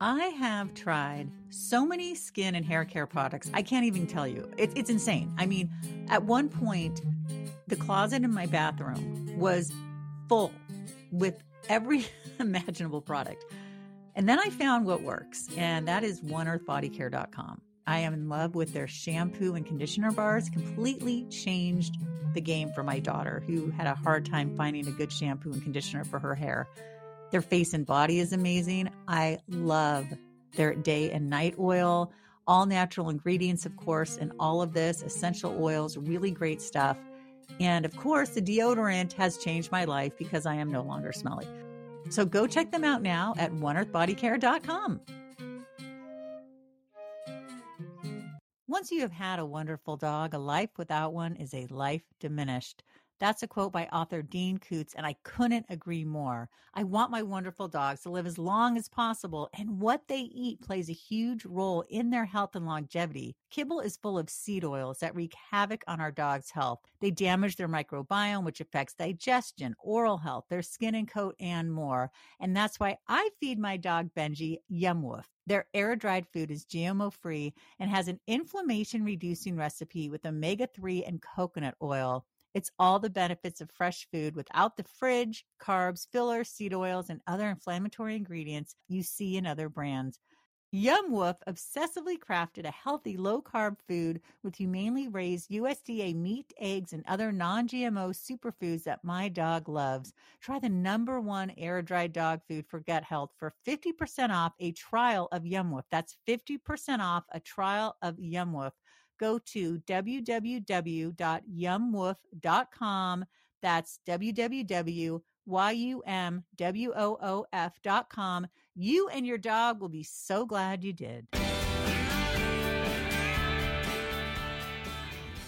I have tried so many skin and hair care products. I can't even tell you. It, it's insane. I mean, at one point, the closet in my bathroom was full with every imaginable product. And then I found what works, and that is oneearthbodycare.com. I am in love with their shampoo and conditioner bars. Completely changed the game for my daughter, who had a hard time finding a good shampoo and conditioner for her hair. Their face and body is amazing. I love their day and night oil, all natural ingredients, of course, and all of this essential oils, really great stuff. And of course, the deodorant has changed my life because I am no longer smelly. So go check them out now at oneearthbodycare.com. Once you have had a wonderful dog, a life without one is a life diminished. That's a quote by author Dean Koontz, and I couldn't agree more. I want my wonderful dogs to live as long as possible, and what they eat plays a huge role in their health and longevity. Kibble is full of seed oils that wreak havoc on our dog's health. They damage their microbiome, which affects digestion, oral health, their skin and coat, and more. And that's why I feed my dog Benji Yum Woof. Their air dried food is GMO free and has an inflammation reducing recipe with omega 3 and coconut oil. It's all the benefits of fresh food without the fridge, carbs, fillers, seed oils, and other inflammatory ingredients you see in other brands. Yum Woof obsessively crafted a healthy low carb food with humanely raised USDA meat, eggs, and other non GMO superfoods that my dog loves. Try the number one air dried dog food for gut health for 50% off a trial of Yum Woof. That's 50% off a trial of Yum Woof go to www.yumwoof.com. That's www.yumwoof.com. You and your dog will be so glad you did.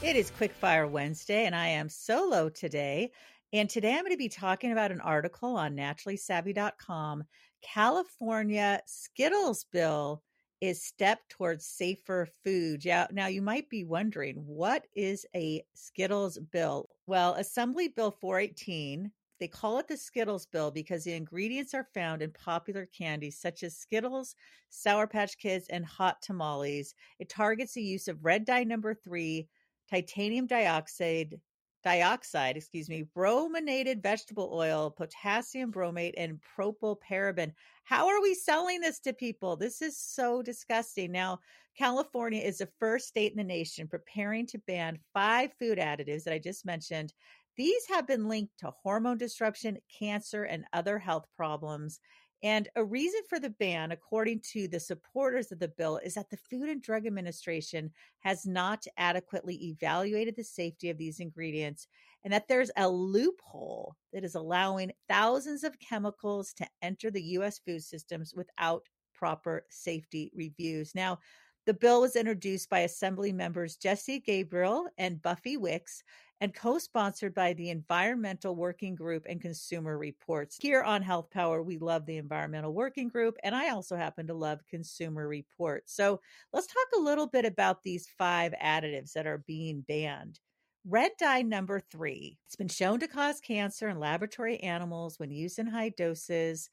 It is Quickfire Wednesday, and I am solo today. And today I'm going to be talking about an article on naturallysavvy.com California Skittles bill is step towards safer food. Yeah, now you might be wondering what is a Skittles bill? Well, Assembly Bill 418, they call it the Skittles bill because the ingredients are found in popular candies such as Skittles, Sour Patch Kids, and hot tamales. It targets the use of red dye number 3, titanium dioxide, dioxide, excuse me, brominated vegetable oil, potassium bromate, and propylparaben. How are we selling this to people? This is so disgusting. Now, California is the first state in the nation preparing to ban five food additives that I just mentioned. These have been linked to hormone disruption, cancer, and other health problems. And a reason for the ban, according to the supporters of the bill, is that the Food and Drug Administration has not adequately evaluated the safety of these ingredients and that there's a loophole that is allowing thousands of chemicals to enter the U.S. food systems without proper safety reviews. Now, the bill was introduced by Assembly members Jesse Gabriel and Buffy Wicks and co sponsored by the Environmental Working Group and Consumer Reports. Here on Health Power, we love the Environmental Working Group, and I also happen to love Consumer Reports. So let's talk a little bit about these five additives that are being banned. Red dye number three. It's been shown to cause cancer in laboratory animals when used in high doses.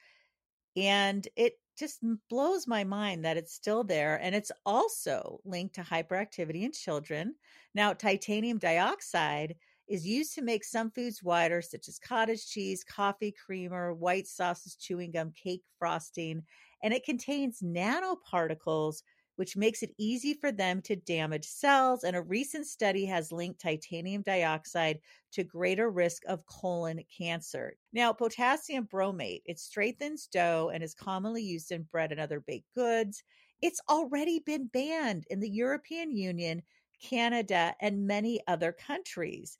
And it just blows my mind that it's still there. And it's also linked to hyperactivity in children. Now, titanium dioxide is used to make some foods whiter, such as cottage cheese, coffee creamer, white sauces, chewing gum, cake frosting. And it contains nanoparticles which makes it easy for them to damage cells. And a recent study has linked titanium dioxide to greater risk of colon cancer. Now, potassium bromate, it strengthens dough and is commonly used in bread and other baked goods. It's already been banned in the European Union, Canada, and many other countries.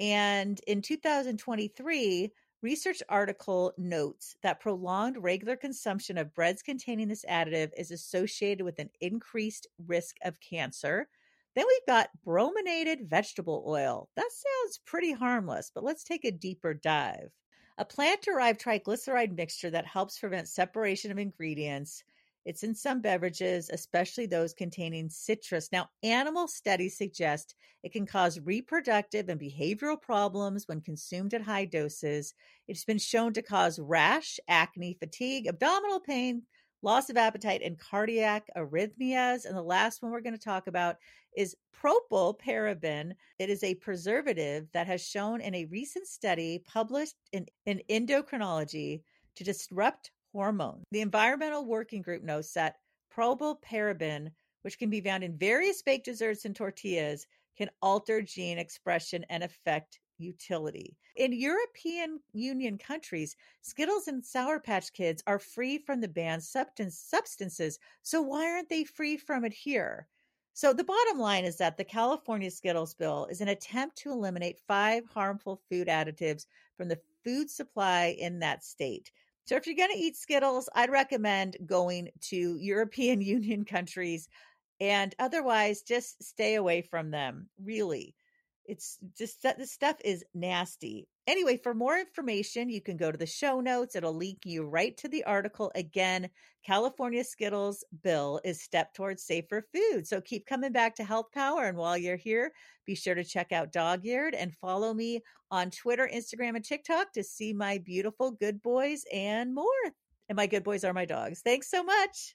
And in 2023, research article notes that prolonged regular consumption of breads containing this additive is associated with an increased risk of cancer. Then we've got brominated vegetable oil. That sounds pretty harmless, but let's take a deeper dive. A plant derived triglyceride mixture that helps prevent separation of ingredients it's in some beverages, especially those containing citrus. Now, animal studies suggest it can cause reproductive and behavioral problems when consumed at high doses. It's been shown to cause rash, acne, fatigue, abdominal pain, loss of appetite, and cardiac arrhythmias. And the last one we're going to talk about is propylparaben. It is a preservative that has shown in a recent study published in, in endocrinology to disrupt hormones. The Environmental Working Group notes that propylparaben, which can be found in various baked desserts and tortillas, can alter gene expression and affect utility. In European Union countries, Skittles and Sour Patch Kids are free from the banned substance, substances. So why aren't they free from it here? So the bottom line is that the California Skittles bill is an attempt to eliminate five harmful food additives from the food supply in that state. So if you're going to eat Skittles, I'd recommend going to European Union countries and otherwise just stay away from them, really. It's just that this stuff is nasty. Anyway, for more information, you can go to the show notes. It'll link you right to the article. Again, California Skittles bill is step towards safer food. So keep coming back to Health Power. And while you're here, be sure to check out Dog Eared and follow me on Twitter, Instagram, and TikTok to see my beautiful good boys and more. And my good boys are my dogs. Thanks so much.